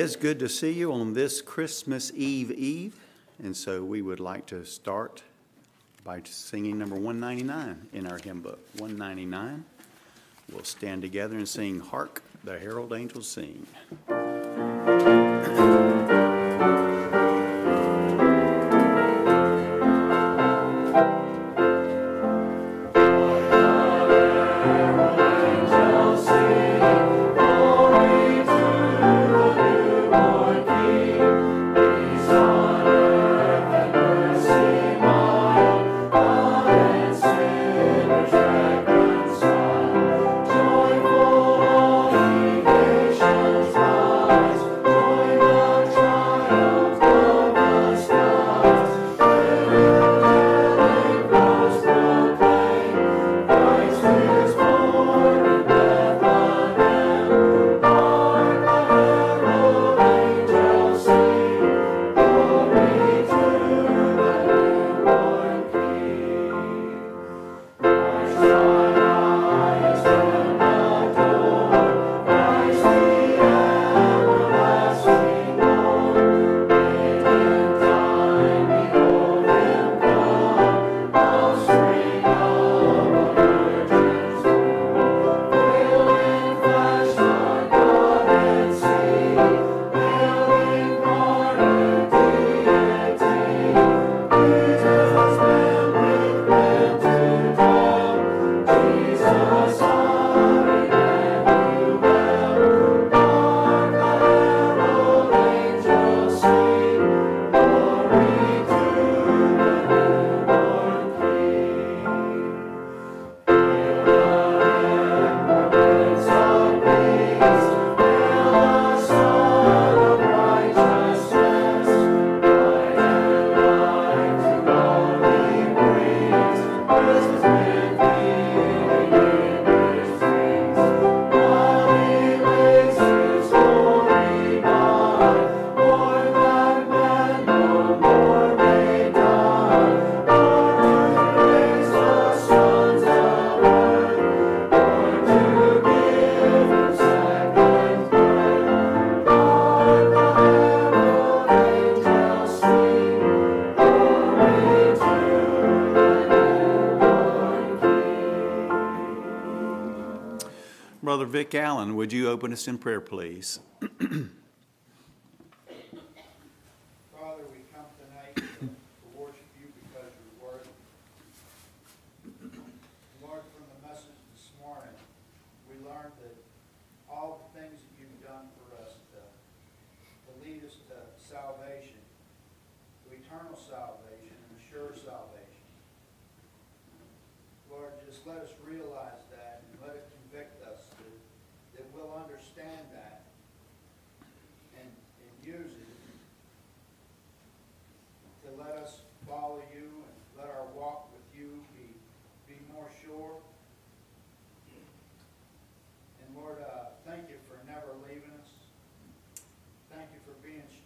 Is good to see you on this Christmas Eve Eve, and so we would like to start by singing number 199 in our hymn book. 199. We'll stand together and sing Hark the Herald Angels Sing. Allen, would you open us in prayer, please?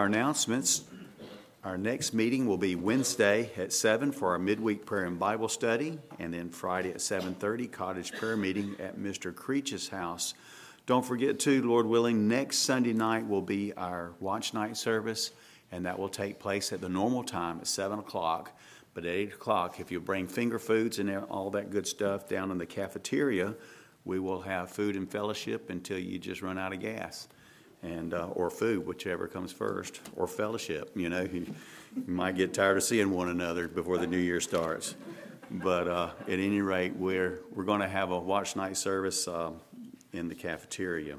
our announcements, our next meeting will be Wednesday at 7 for our midweek prayer and Bible study, and then Friday at 7:30 cottage prayer meeting at Mr. Creech's house. Don't forget too, Lord willing, next Sunday night will be our watch night service, and that will take place at the normal time at 7 o'clock. But at 8 o'clock, if you bring finger foods and all that good stuff down in the cafeteria, we will have food and fellowship until you just run out of gas and uh, or food, whichever comes first, or fellowship. You know, you, you, might get tired of seeing one another before the new year starts. But uh, at any rate, we're we're going to have a watch night service uh, in the cafeteria.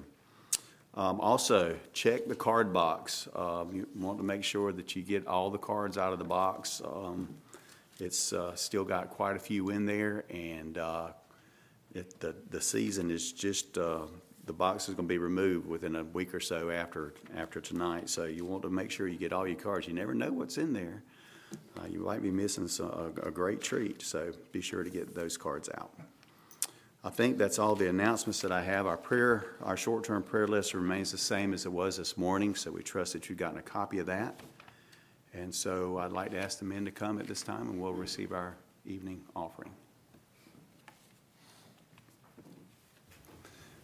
Um, also, check the card box. Um, you want to make sure that you get all the cards out of the box. Um, it's uh, still got quite a few in there, and uh, it, the the season is just uh, the box is going to be removed within a week or so after after tonight. So you want to make sure you get all your cards. You never know what's in there. Uh, you might be missing some, a, a, great treat. So be sure to get those cards out. I think that's all the announcements that I have. Our prayer, our short-term prayer list remains the same as it was this morning. So we trust that you've gotten a copy of that. And so I'd like to ask the men to come at this time, and we'll receive our evening offering.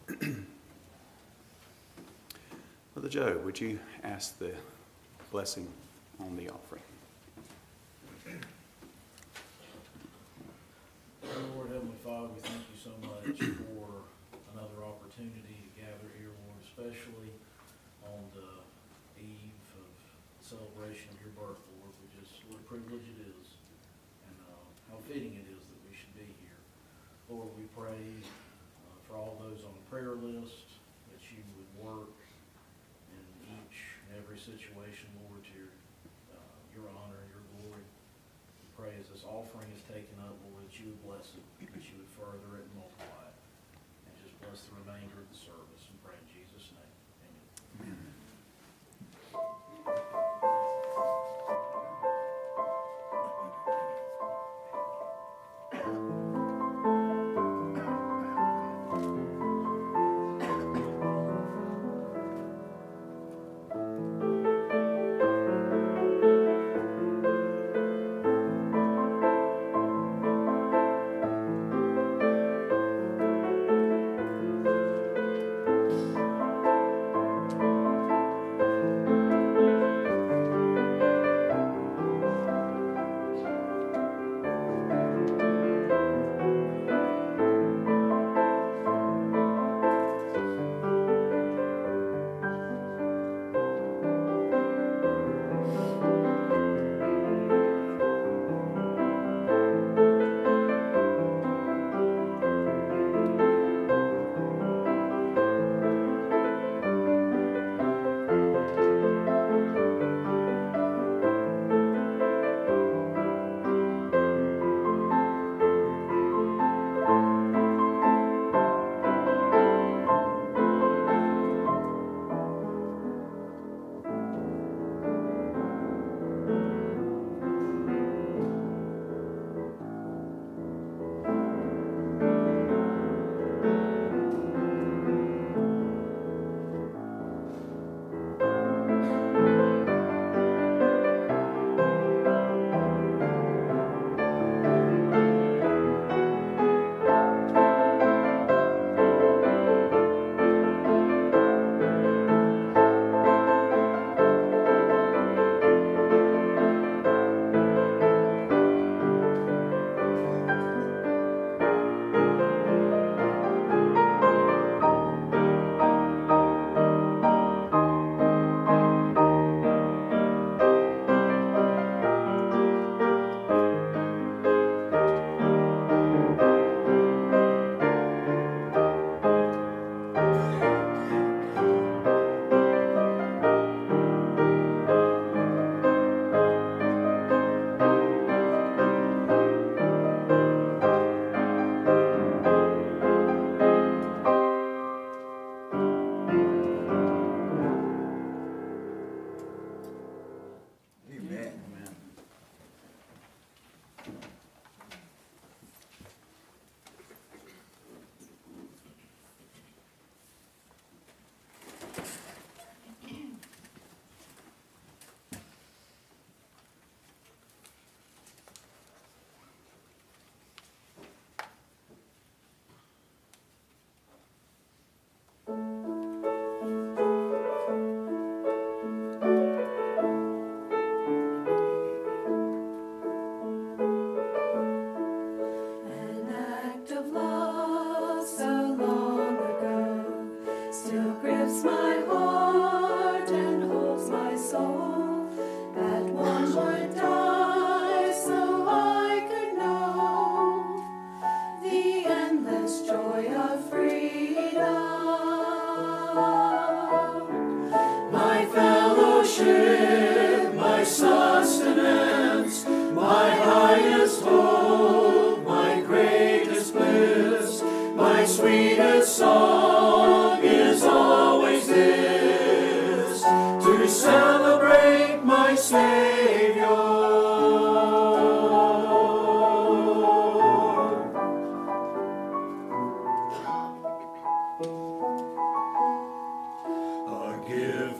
Brother Joe, would you ask the blessing on the offering? Lord, Heavenly Father, we thank you so much for another opportunity to gather here, Lord, especially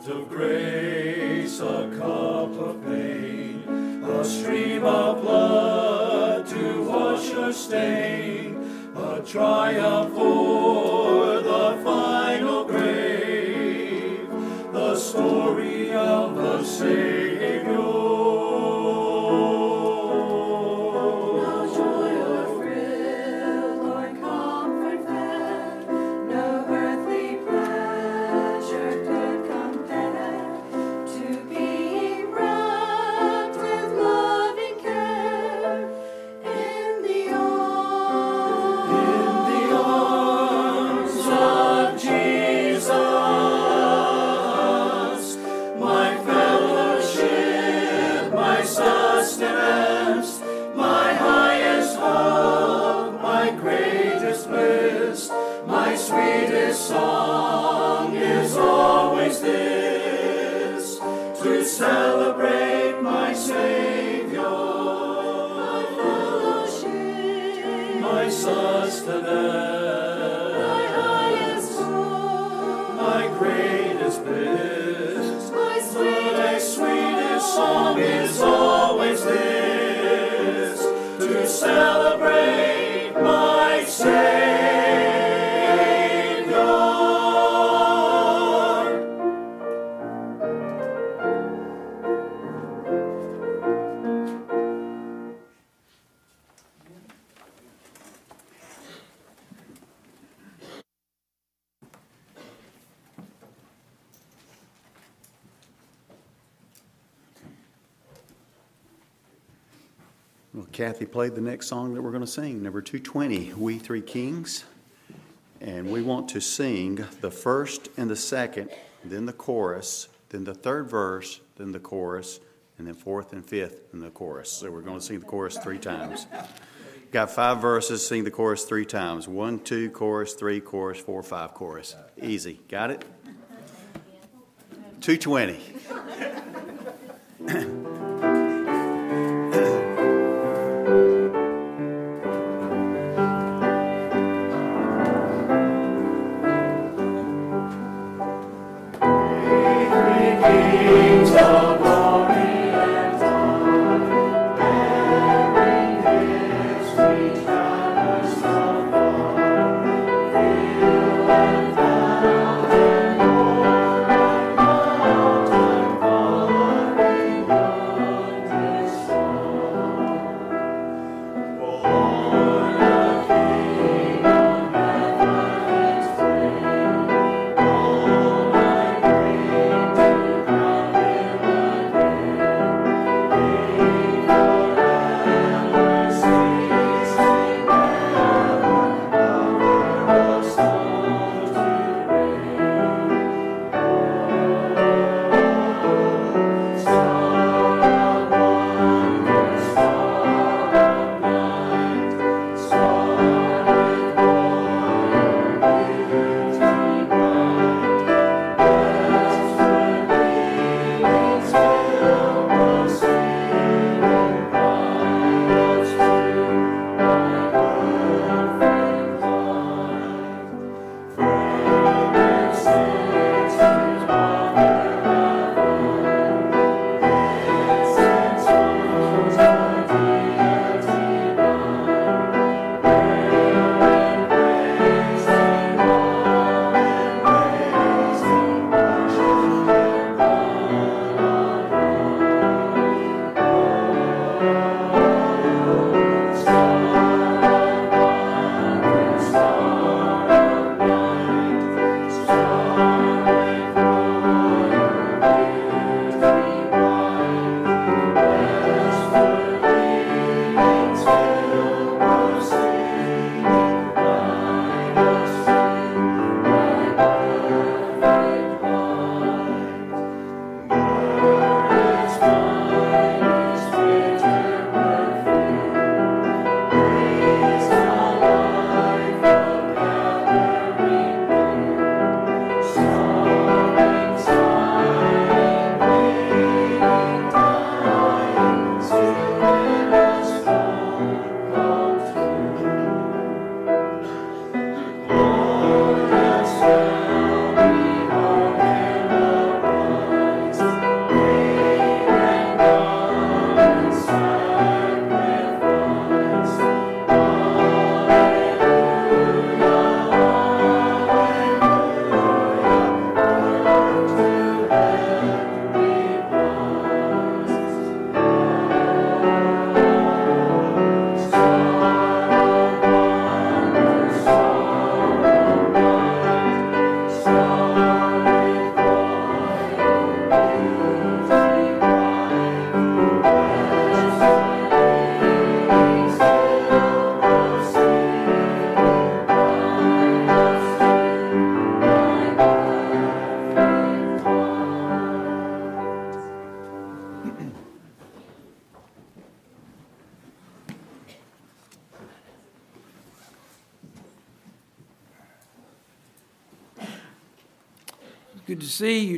of grace, a cup of pain, a stream of blood to wash your stain, a triumph. Is always this to celebrate Well, Kathy played the next song that we're going to sing, number 220, We Three Kings. And we want to sing the first and the second, then the chorus, then the third verse, then the chorus, and then fourth and fifth in the chorus. So we're going to sing the chorus three times. Got five verses, sing the chorus three times. One, two, chorus, three, chorus, four, five, chorus. Easy. Got it? 220.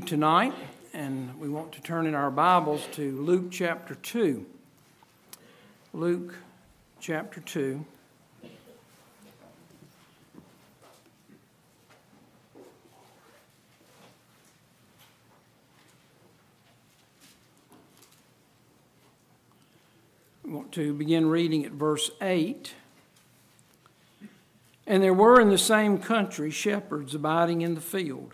tonight, and we want to turn in our Bibles to Luke chapter 2. Luke chapter 2. We want to begin reading at verse 8. And there were in the same country shepherds abiding in the field,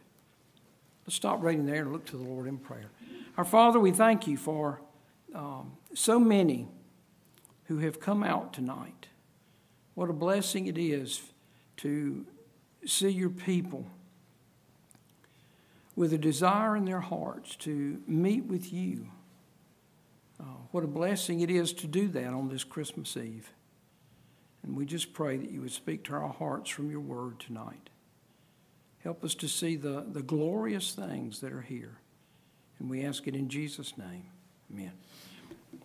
Let's stop reading there and look to the Lord in prayer. Our Father, we thank you for um, so many who have come out tonight. What a blessing it is to see your people with a desire in their hearts to meet with you. Uh, what a blessing it is to do that on this Christmas Eve. And we just pray that you would speak to our hearts from your word tonight. Help us to see the, the glorious things that are here. And we ask it in Jesus' name. Amen.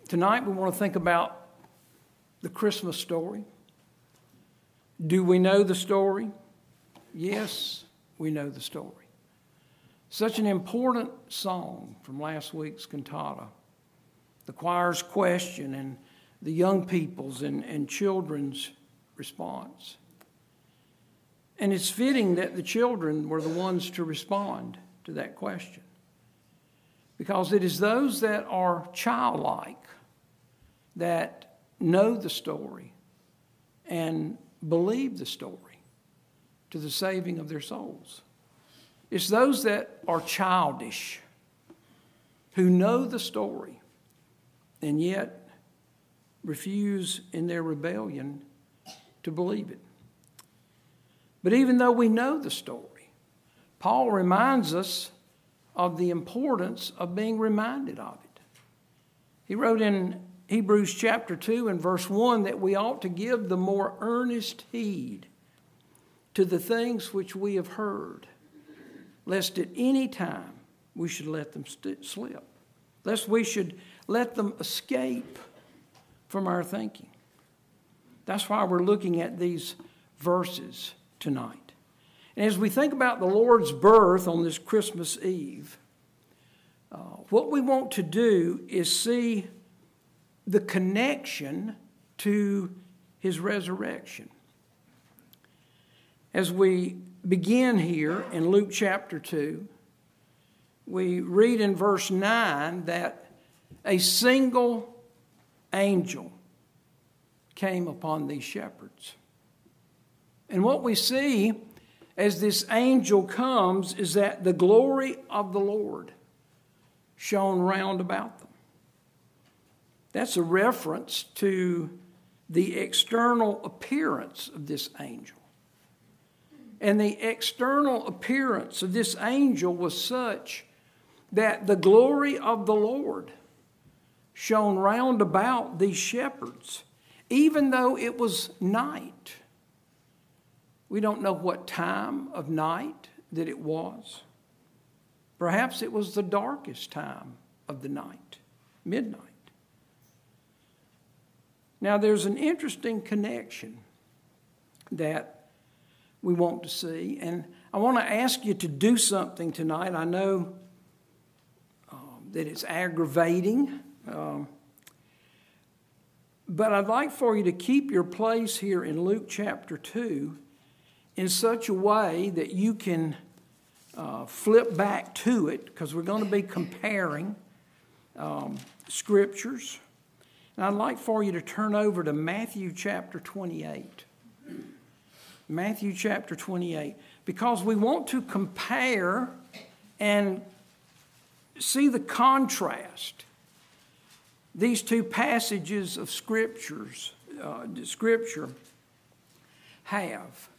Tonight we want to think about the Christmas story. Do we know the story? Yes, we know the story. Such an important song from last week's cantata. The choir's question and the young people's and, and children's response. And it's fitting that the children were the ones to respond to that question. Because it is those that are childlike that know the story and believe the story to the saving of their souls. It's those that are childish who know the story and yet refuse in their rebellion to believe it. But even though we know the story, Paul reminds us of the importance of being reminded of it. He wrote in Hebrews chapter 2 and verse 1 that we ought to give the more earnest heed to the things which we have heard, lest at any time we should let them st- slip, lest we should let them escape from our thinking. That's why we're looking at these verses tonight. And as we think about the Lord's birth on this Christmas Eve, uh, what we want to do is see the connection to his resurrection. As we begin here in Luke chapter 2, we read in verse 9 that a single angel came upon these shepherds. And what we see as this angel comes is that the glory of the Lord shone round about them. That's a reference to the external appearance of this angel. And the external appearance of this angel was such that the glory of the Lord shone round about these shepherds, even though it was night. We don't know what time of night that it was. Perhaps it was the darkest time of the night, midnight. Now, there's an interesting connection that we want to see, and I want to ask you to do something tonight. I know um, that it's aggravating um, but I'd like for you to keep your place here in Luke chapter 2 in such a way that you can uh, flip back to it because we're going to be comparing um, scriptures. And I'd like for you to turn over to Matthew chapter 28. Matthew chapter 28. Because we want to compare and see the contrast these two passages of scriptures, uh, scripture have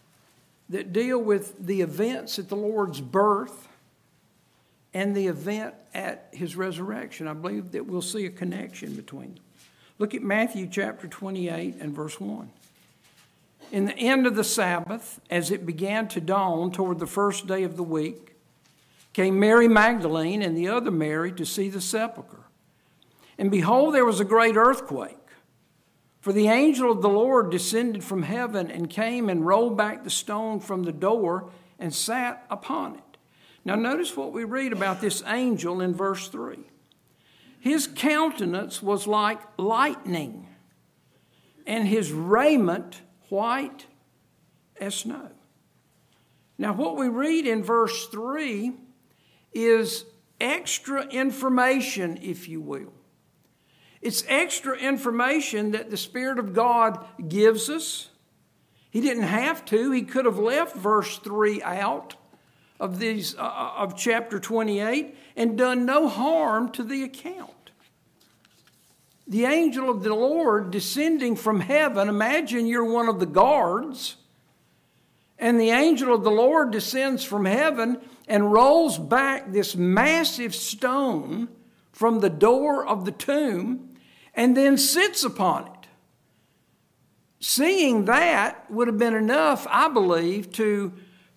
that deal with the events at the Lord's birth and the event at his resurrection. I believe that we'll see a connection between them. Look at Matthew chapter 28 and verse 1. In the end of the Sabbath, as it began to dawn toward the first day of the week, came Mary Magdalene and the other Mary to see the sepulchre. And behold, there was a great earthquake. For the angel of the Lord descended from heaven and came and rolled back the stone from the door and sat upon it. Now, notice what we read about this angel in verse 3. His countenance was like lightning, and his raiment white as snow. Now, what we read in verse 3 is extra information, if you will. It's extra information that the Spirit of God gives us. He didn't have to, he could have left verse 3 out of, these, uh, uh of chapter 28 and done no harm to the account. The angel of the Lord descending from heaven, imagine you're one of the guards, and the angel of the Lord descends from heaven and rolls back this massive stone from the door of the tomb and then sits upon it. Seeing that would have been enough, I believe, to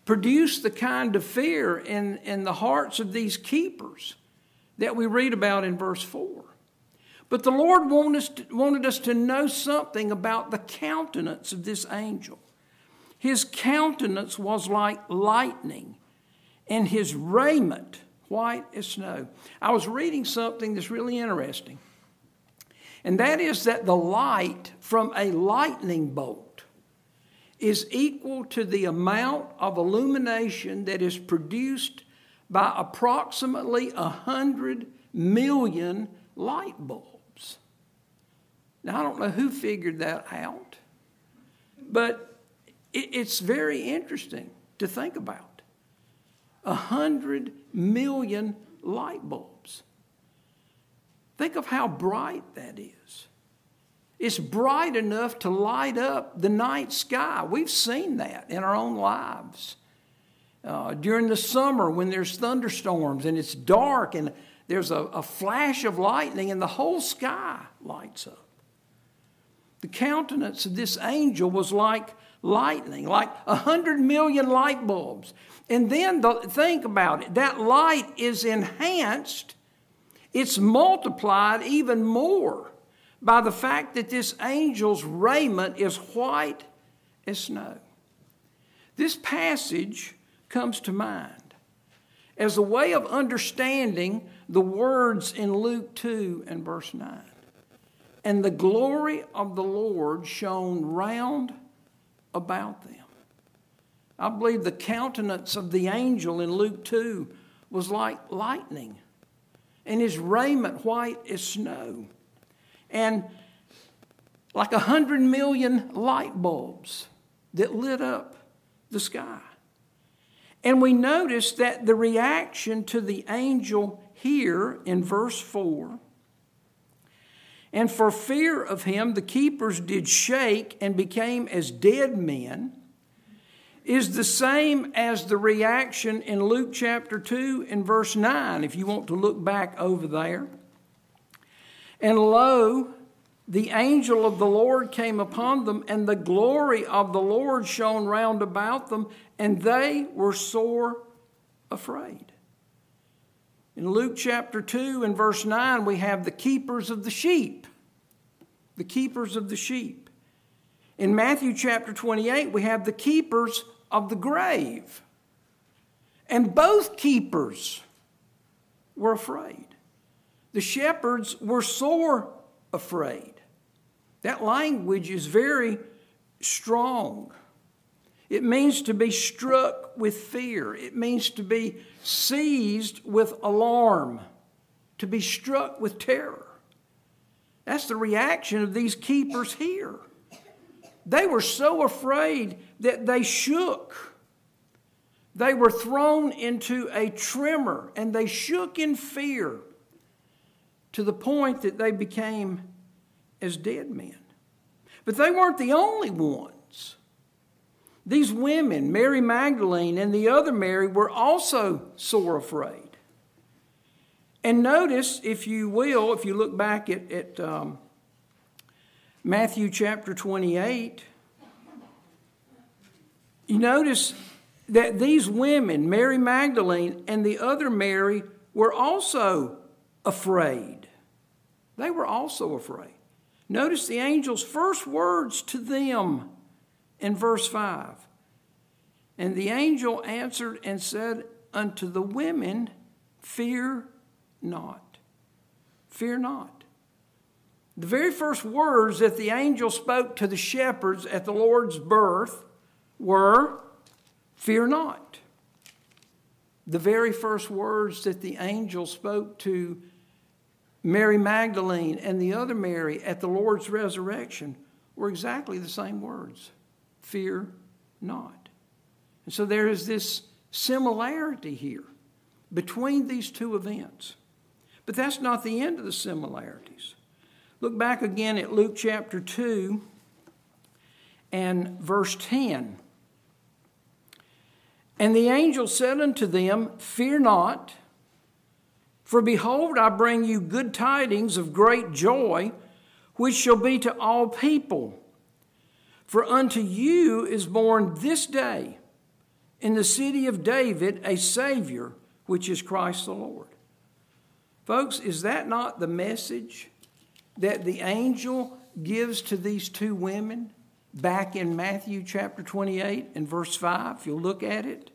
produce the kind of fear in, in the hearts of these keepers that we read about in verse 4. But the Lord wanted us, to, wanted us to know something about the countenance of this angel. His countenance was like lightning, and his raiment white as snow. I was reading something that's really interesting and that is that the light from a lightning bolt is equal to the amount of illumination that is produced by approximately 100 million light bulbs. Now, I don't know who figured that out, but it's very interesting to think about. 100 million light bulbs. Think of how bright that is. It's bright enough to light up the night sky. We've seen that in our own lives. Uh, during the summer, when there's thunderstorms and it's dark and there's a, a flash of lightning and the whole sky lights up. The countenance of this angel was like lightning, like a hundred million light bulbs. And then the, think about it that light is enhanced it's multiplied even more by the fact that this angel's raiment is white as snow. This passage comes to mind as a way of understanding the words in Luke 2 and verse 9. And the glory of the Lord shone round about them. I believe the countenance of the angel in Luke 2 was like lightning and his raiment white as snow, and like a hundred million light bulbs that lit up the sky. And we notice that the reaction to the angel here in verse 4 and for fear of him, the keepers did shake and became as dead men is the same as the reaction in Luke chapter 2 and verse 9, if you want to look back over there. And lo, the angel of the Lord came upon them, and the glory of the Lord shone round about them, and they were sore afraid. In Luke chapter 2 and verse 9, we have the keepers of the sheep. The keepers of the sheep. In Matthew chapter 28, we have the keepers of the grave. And both keepers were afraid. The shepherds were sore afraid. That language is very strong. It means to be struck with fear, it means to be seized with alarm, to be struck with terror. That's the reaction of these keepers here. They were so afraid that they shook. They were thrown into a tremor and they shook in fear to the point that they became as dead men. But they weren't the only ones. These women, Mary Magdalene and the other Mary, were also sore afraid. And notice, if you will, if you look back at, at um, Matthew chapter 28, you notice that these women, Mary Magdalene and the other Mary, were also afraid. They were also afraid. Notice the angel's first words to them in verse 5. And the angel answered and said unto the women, Fear not. Fear not. The very first words that the angel spoke to the shepherds at the Lord's birth were, Fear not. The very first words that the angel spoke to Mary Magdalene and the other Mary at the Lord's resurrection were exactly the same words Fear not. And so there is this similarity here between these two events. But that's not the end of the similarities. Look back again at Luke chapter 2 and verse 10. And the angel said unto them, Fear not, for behold, I bring you good tidings of great joy, which shall be to all people. For unto you is born this day in the city of David a Savior, which is Christ the Lord. Folks, is that not the message that the angel gives to these two women back in Matthew chapter 28 and verse 5? If you'll look at it.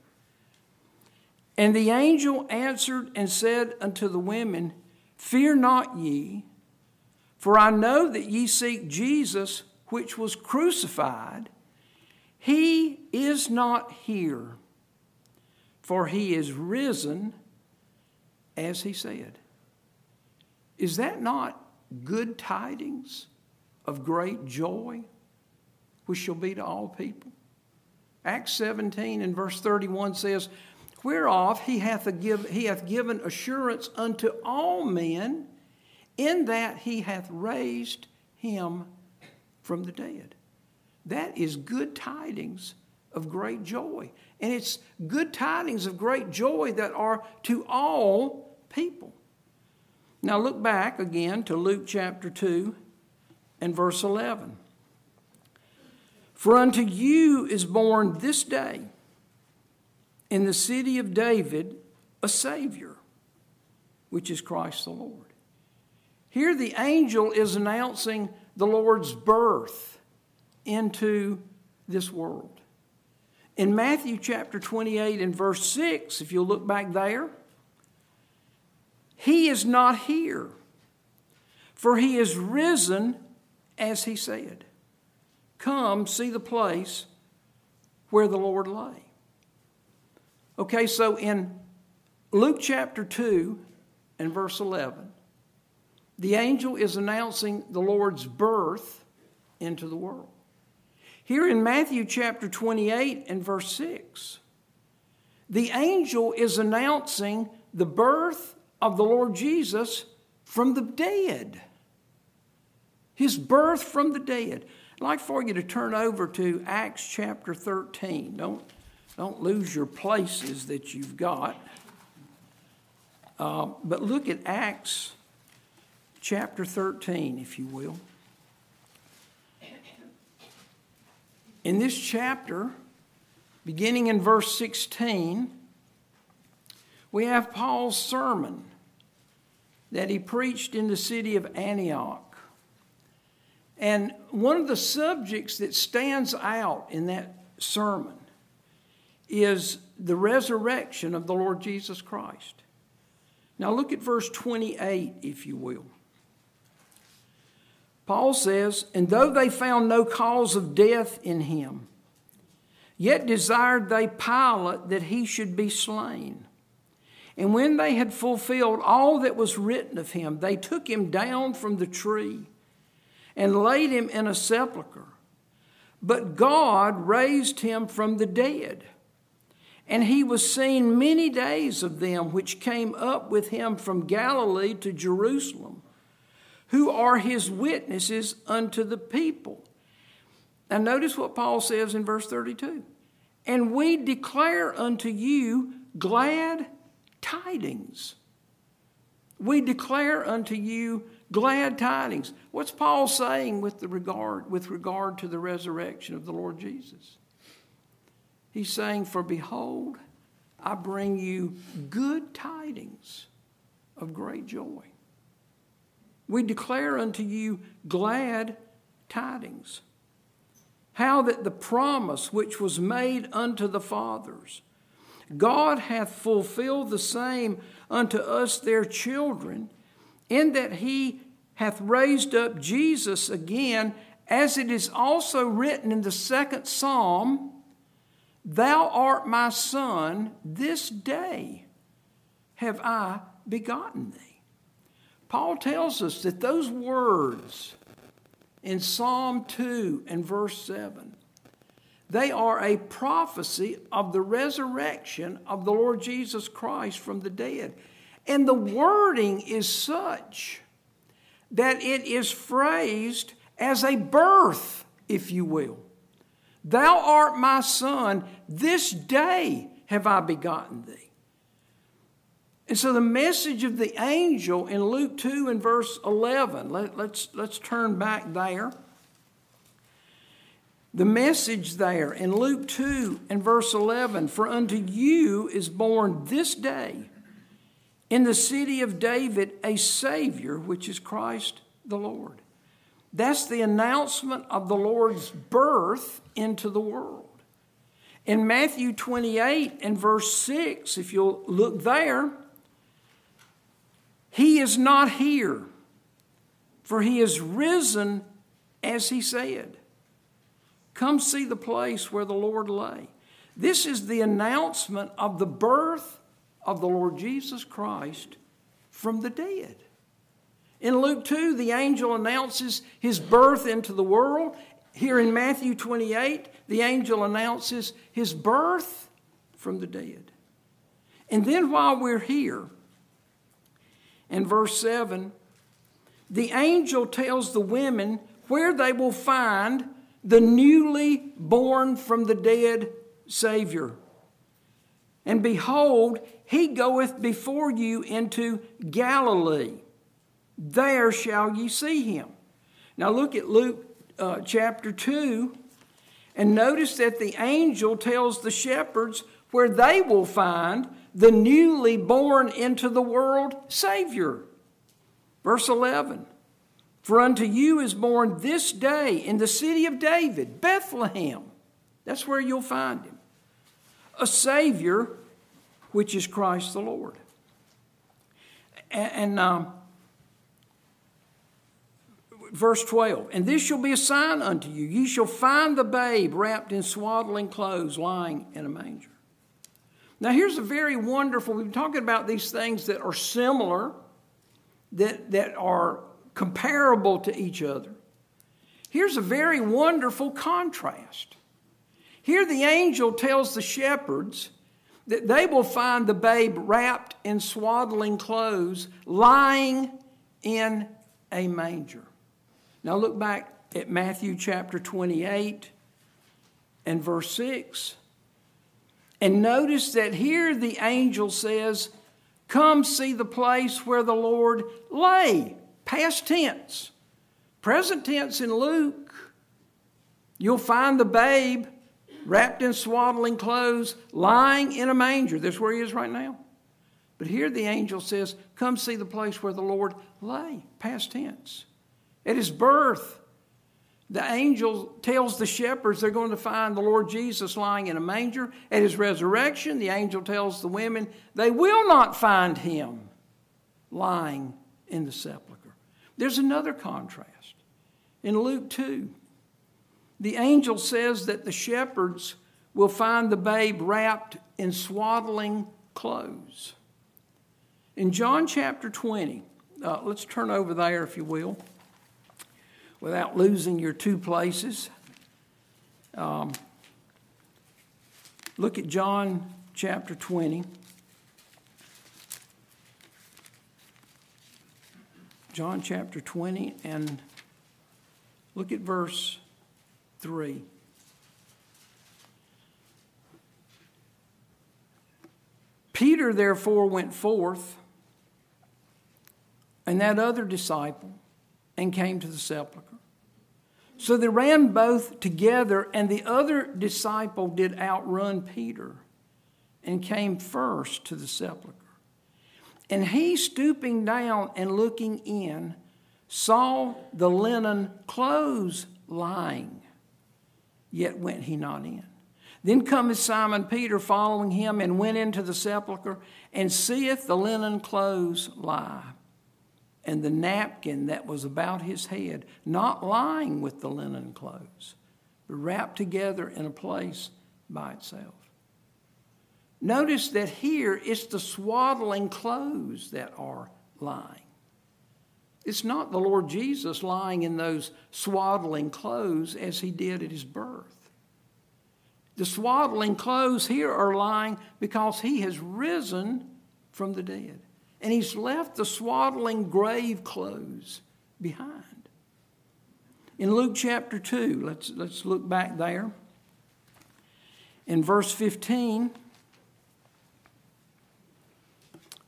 And the angel answered and said unto the women, Fear not ye, for I know that ye seek Jesus, which was crucified. He is not here, for he is risen, as he said. Is that not good tidings of great joy, which shall be to all people? Acts 17 and verse 31 says, Whereof he hath, give, he hath given assurance unto all men, in that he hath raised him from the dead. That is good tidings of great joy. And it's good tidings of great joy that are to all people. Now look back again to Luke chapter 2 and verse 11. For unto you is born this day in the city of David a Savior, which is Christ the Lord. Here the angel is announcing the Lord's birth into this world. In Matthew chapter 28 and verse 6, if you'll look back there, he is not here, for he is risen as he said. Come, see the place where the Lord lay. Okay, so in Luke chapter 2 and verse 11, the angel is announcing the Lord's birth into the world. Here in Matthew chapter 28 and verse 6, the angel is announcing the birth of the Lord Jesus from the dead. His birth from the dead. I'd like for you to turn over to Acts chapter 13. Don't, don't lose your places that you've got. Uh, but look at Acts chapter 13, if you will. In this chapter, beginning in verse 16, we have Paul's sermon that he preached in the city of Antioch. And one of the subjects that stands out in that sermon is the resurrection of the Lord Jesus Christ. Now look at verse 28, if you will. Paul says, And though they found no cause of death in him, yet desired they Pilate that he should be slain. And when they had fulfilled all that was written of him, they took him down from the tree and laid him in a sepulchre. But God raised him from the dead. And he was seen many days of them which came up with him from Galilee to Jerusalem, who are his witnesses unto the people. Now, notice what Paul says in verse 32 And we declare unto you glad tidings. We declare unto you glad tidings. What's Paul saying with, the regard, with regard to the resurrection of the Lord Jesus? He's saying, For behold, I bring you good tidings of great joy. We declare unto you glad tidings. How that the promise which was made unto the fathers, God hath fulfilled the same unto us their children, in that he hath raised up Jesus again, as it is also written in the second psalm Thou art my son, this day have I begotten thee. Paul tells us that those words in Psalm 2 and verse 7, they are a prophecy of the resurrection of the Lord Jesus Christ from the dead. And the wording is such that it is phrased as a birth, if you will. Thou art my son, this day have I begotten thee. And so the message of the angel in Luke 2 and verse 11, let, let's, let's turn back there. The message there in Luke 2 and verse 11 For unto you is born this day in the city of David a Savior, which is Christ the Lord. That's the announcement of the Lord's birth into the world. In Matthew 28 and verse 6, if you'll look there, he is not here, for he is risen as he said. Come see the place where the Lord lay. This is the announcement of the birth of the Lord Jesus Christ from the dead. In Luke 2, the angel announces his birth into the world. Here in Matthew 28, the angel announces his birth from the dead. And then while we're here, in verse 7, the angel tells the women where they will find the newly born from the dead Savior. And behold, he goeth before you into Galilee. There shall ye see him. Now look at Luke uh, chapter 2 and notice that the angel tells the shepherds where they will find the newly born into the world Savior. Verse 11 For unto you is born this day in the city of David, Bethlehem. That's where you'll find him. A Savior, which is Christ the Lord. And, and um, verse 12 And this shall be a sign unto you ye shall find the babe wrapped in swaddling clothes, lying in a manger. Now, here's a very wonderful, we've been talking about these things that are similar, that, that are comparable to each other. Here's a very wonderful contrast. Here, the angel tells the shepherds that they will find the babe wrapped in swaddling clothes, lying in a manger. Now, look back at Matthew chapter 28 and verse 6. And notice that here the angel says, Come see the place where the Lord lay. Past tense. Present tense in Luke, you'll find the babe wrapped in swaddling clothes, lying in a manger. That's where he is right now. But here the angel says, Come see the place where the Lord lay. Past tense. At his birth, the angel tells the shepherds they're going to find the Lord Jesus lying in a manger. At his resurrection, the angel tells the women they will not find him lying in the sepulchre. There's another contrast. In Luke 2, the angel says that the shepherds will find the babe wrapped in swaddling clothes. In John chapter 20, uh, let's turn over there if you will without losing your two places. Um, look at John chapter 20. John chapter 20 and look at verse 3. Peter therefore went forth and that other disciple and came to the sepulchre. So they ran both together, and the other disciple did outrun Peter and came first to the sepulchre. And he, stooping down and looking in, saw the linen clothes lying, yet went he not in. Then cometh Simon Peter following him and went into the sepulchre and seeth the linen clothes lie and the napkin that was about his head, not lying with the linen clothes, but wrapped together in a place by itself. Notice that here it's the swaddling clothes that are lying. It's not the Lord Jesus lying in those swaddling clothes as he did at his birth. The swaddling clothes here are lying because he has risen from the dead. And he's left the swaddling grave clothes behind. In Luke chapter 2, let's, let's look back there. In verse 15,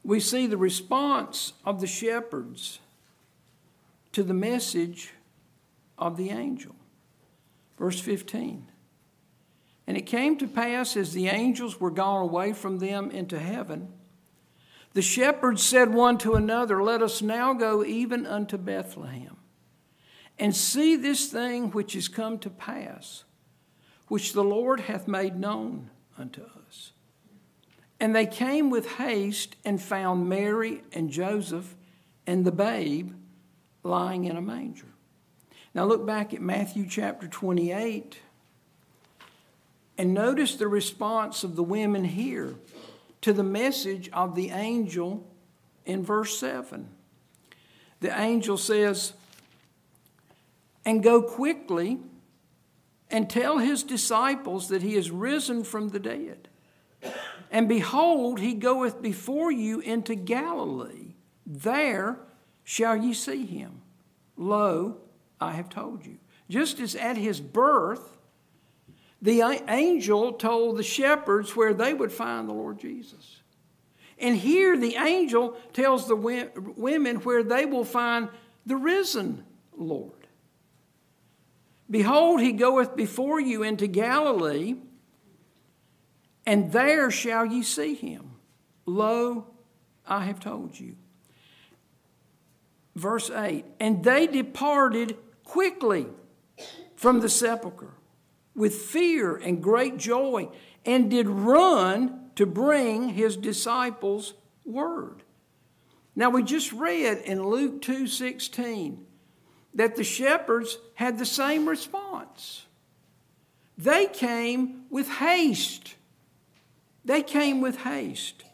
we see the response of the shepherds to the message of the angel. Verse 15. And it came to pass as the angels were gone away from them into heaven, the shepherds said one to another, Let us now go even unto Bethlehem, and see this thing which is come to pass, which the Lord hath made known unto us. And they came with haste and found Mary and Joseph and the babe lying in a manger. Now look back at Matthew chapter 28 and notice the response of the women here to the message of the angel in verse 7. The angel says, And go quickly and tell his disciples that he is risen from the dead. And behold, he goeth before you into Galilee. There shall ye see him. Lo, I have told you. Just as at his birth, the angel told the shepherds where they would find the Lord Jesus. And here the angel tells the women where they will find the risen Lord. Behold, he goeth before you into Galilee, and there shall ye see him. Lo, I have told you. Verse 8 And they departed quickly from the sepulchre with fear and great joy, and did run to bring his disciples word. Now we just read in Luke 2:16 that the shepherds had the same response. They came with haste. They came with haste.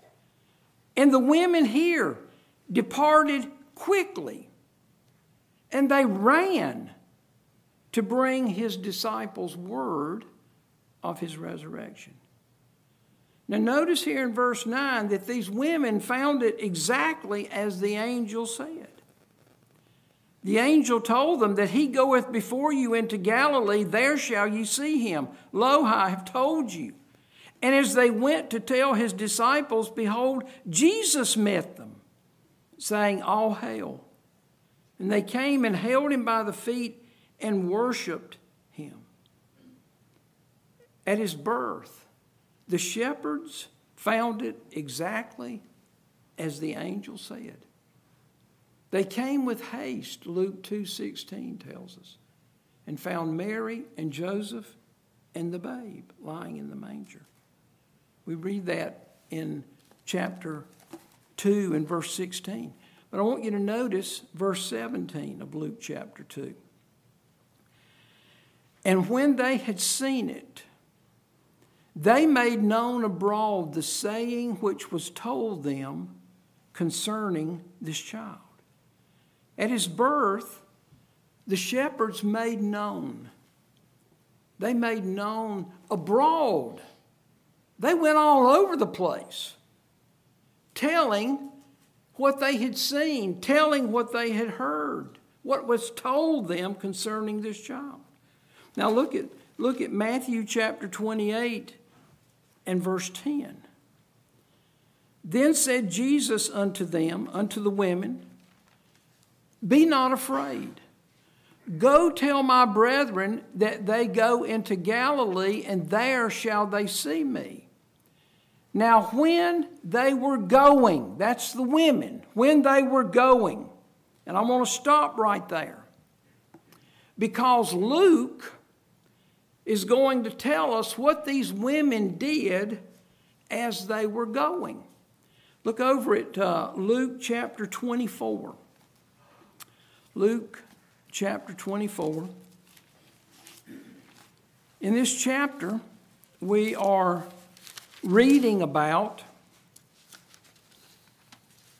And the women here departed quickly. And they ran to bring his disciples word of his resurrection. Now, notice here in verse 9 that these women found it exactly as the angel said. The angel told them that he goeth before you into Galilee, there shall you see him. Lo, I have told you. And as they went to tell his disciples, behold, Jesus met them, saying, All hail. And they came and held him by the feet and worshiped him. At his birth, the shepherds found it exactly as the angel said. They came with haste, Luke 2:16 tells us, and found Mary and Joseph and the babe lying in the manger. We read that in chapter 2 and verse 16. But I want you to notice verse 17 of Luke chapter 2. And when they had seen it, they made known abroad the saying which was told them concerning this child. At his birth, the shepherds made known. They made known abroad. They went all over the place telling what they had seen, telling what they had heard, what was told them concerning this child. Now look at, look at Matthew chapter 28 and verse 10. Then said Jesus unto them, unto the women, Be not afraid. Go tell my brethren that they go into Galilee, and there shall they see me. Now, when they were going, that's the women, when they were going, and I'm going to stop right there because Luke is going to tell us what these women did as they were going. Look over at uh, Luke chapter 24. Luke chapter 24. In this chapter, we are reading about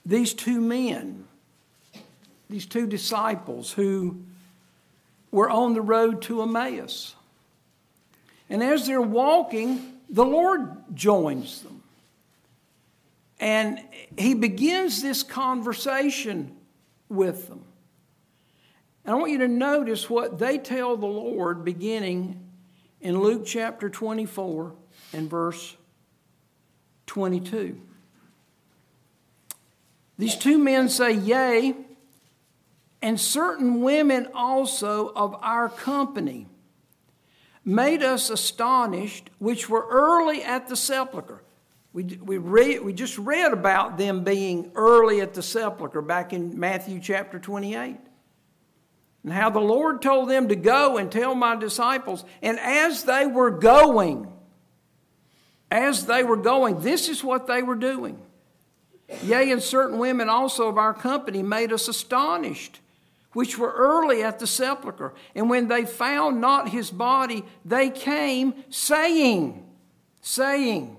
these two men, these two disciples who were on the road to Emmaus. And as they're walking, the Lord joins them. And he begins this conversation with them. And I want you to notice what they tell the Lord beginning in Luke chapter 24 and verse 22. These two men say, Yea, and certain women also of our company made us astonished, which were early at the sepulchre. We, we, we just read about them being early at the sepulchre back in Matthew chapter 28. And how the Lord told them to go and tell my disciples. And as they were going, as they were going, this is what they were doing. Yea, and certain women also of our company made us astonished, which were early at the sepulchre. And when they found not his body, they came saying, saying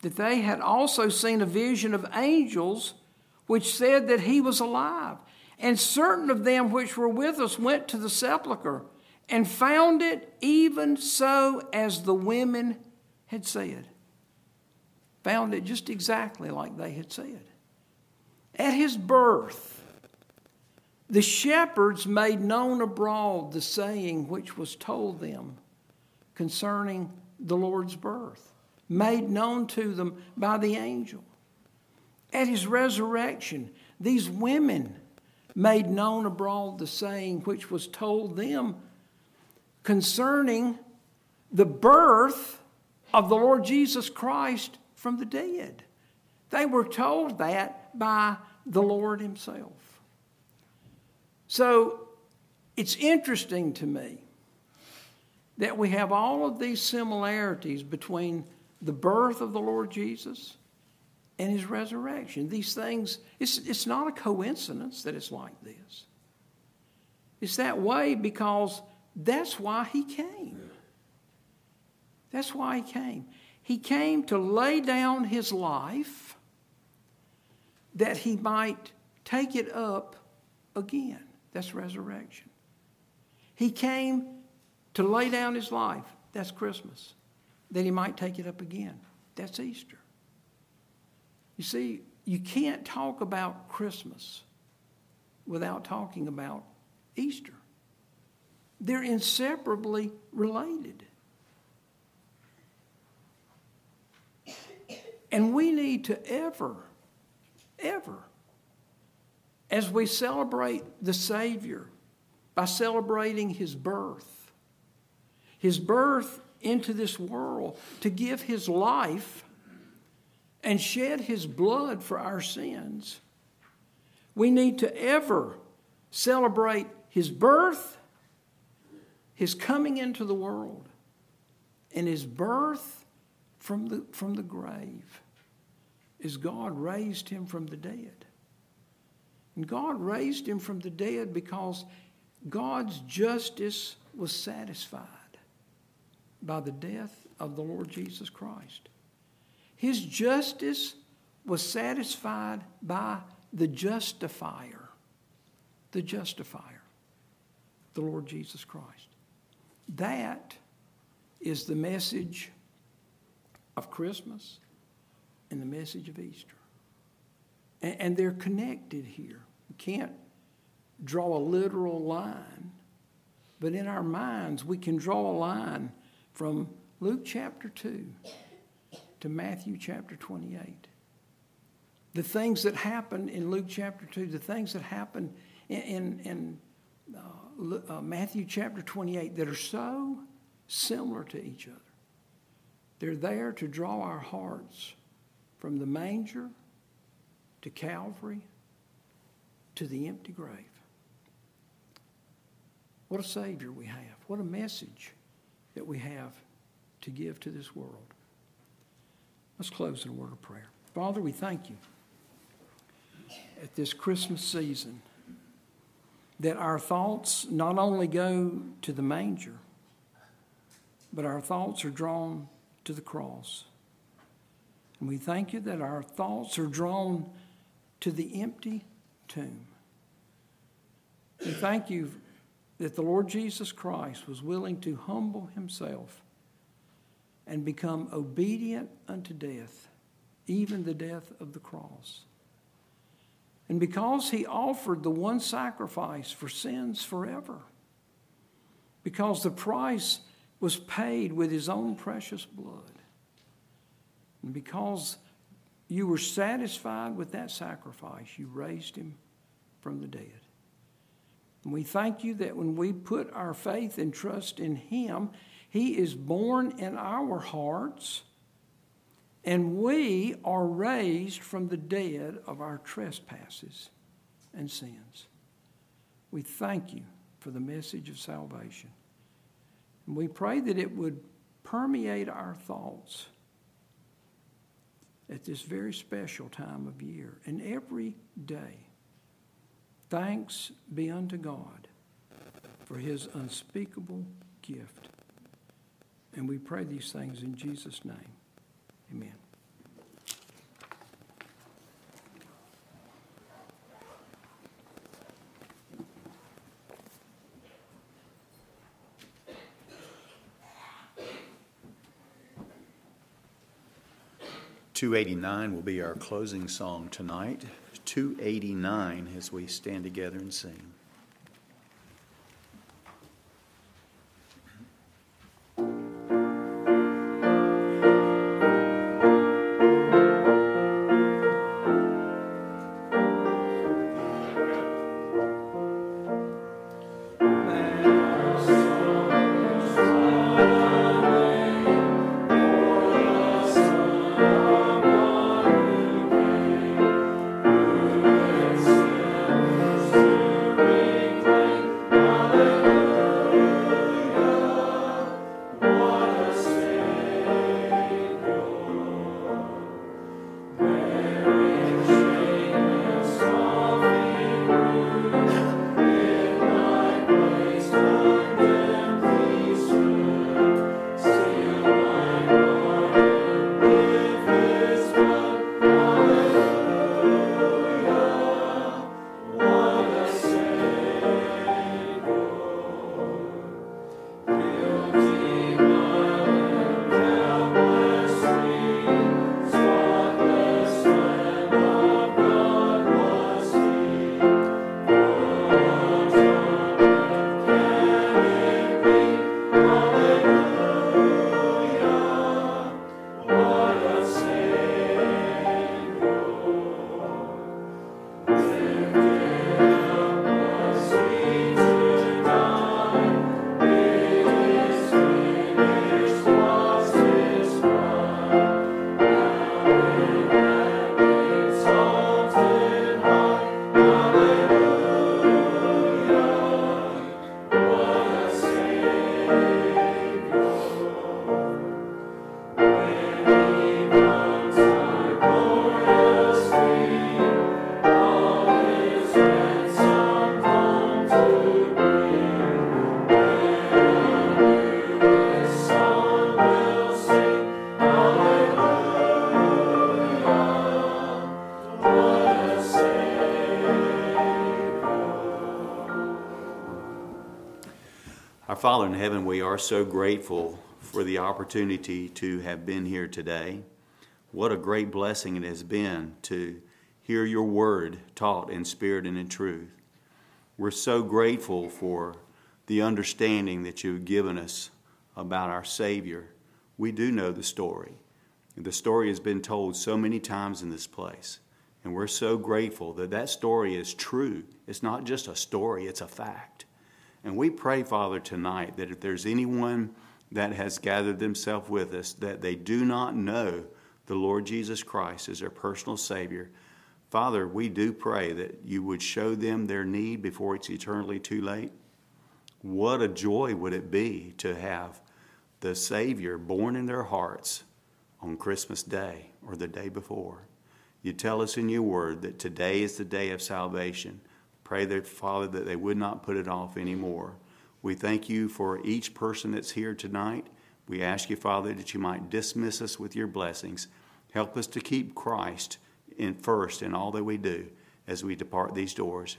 that they had also seen a vision of angels which said that he was alive. And certain of them which were with us went to the sepulchre and found it even so as the women had said. Found it just exactly like they had said. At his birth, the shepherds made known abroad the saying which was told them concerning the Lord's birth, made known to them by the angel. At his resurrection, these women made known abroad the saying which was told them concerning the birth of the Lord Jesus Christ from the dead. They were told that by the Lord Himself. So it's interesting to me that we have all of these similarities between the birth of the Lord Jesus and his resurrection. These things, it's, it's not a coincidence that it's like this. It's that way because that's why he came. That's why he came. He came to lay down his life that he might take it up again. That's resurrection. He came to lay down his life. That's Christmas. That he might take it up again. That's Easter. You see, you can't talk about Christmas without talking about Easter. They're inseparably related. And we need to ever, ever, as we celebrate the Savior by celebrating His birth, His birth into this world to give His life and shed His blood for our sins, we need to ever celebrate His birth, His coming into the world, and His birth from the, from the grave is God raised him from the dead. And God raised him from the dead because God's justice was satisfied by the death of the Lord Jesus Christ. His justice was satisfied by the justifier, the justifier, the Lord Jesus Christ. That is the message of Christmas and the message of Easter. And, and they're connected here. We can't draw a literal line, but in our minds, we can draw a line from Luke chapter 2 to Matthew chapter 28. The things that happen in Luke chapter 2, the things that happen in, in, in uh, uh, Matthew chapter 28 that are so similar to each other. They're there to draw our hearts from the manger to Calvary to the empty grave. What a Savior we have. What a message that we have to give to this world. Let's close in a word of prayer. Father, we thank you at this Christmas season that our thoughts not only go to the manger, but our thoughts are drawn to the cross. And we thank you that our thoughts are drawn to the empty tomb. We thank you that the Lord Jesus Christ was willing to humble himself and become obedient unto death, even the death of the cross. And because he offered the one sacrifice for sins forever, because the price was paid with his own precious blood, and because you were satisfied with that sacrifice, you raised him from the dead. And we thank you that when we put our faith and trust in him, he is born in our hearts, and we are raised from the dead of our trespasses and sins. We thank you for the message of salvation. And we pray that it would permeate our thoughts at this very special time of year and every day. Thanks be unto God for his unspeakable gift. And we pray these things in Jesus' name. Amen. Two eighty-nine will be our closing song tonight. Two eighty-nine as we stand together and sing. Father in heaven, we are so grateful for the opportunity to have been here today. What a great blessing it has been to hear your word taught in spirit and in truth. We're so grateful for the understanding that you've given us about our Savior. We do know the story. The story has been told so many times in this place. And we're so grateful that that story is true. It's not just a story, it's a fact. And we pray, Father, tonight that if there's anyone that has gathered themselves with us that they do not know the Lord Jesus Christ as their personal Savior, Father, we do pray that you would show them their need before it's eternally too late. What a joy would it be to have the Savior born in their hearts on Christmas Day or the day before. You tell us in your word that today is the day of salvation. Pray that, Father, that they would not put it off anymore. We thank you for each person that's here tonight. We ask you, Father, that you might dismiss us with your blessings. Help us to keep Christ in first in all that we do as we depart these doors.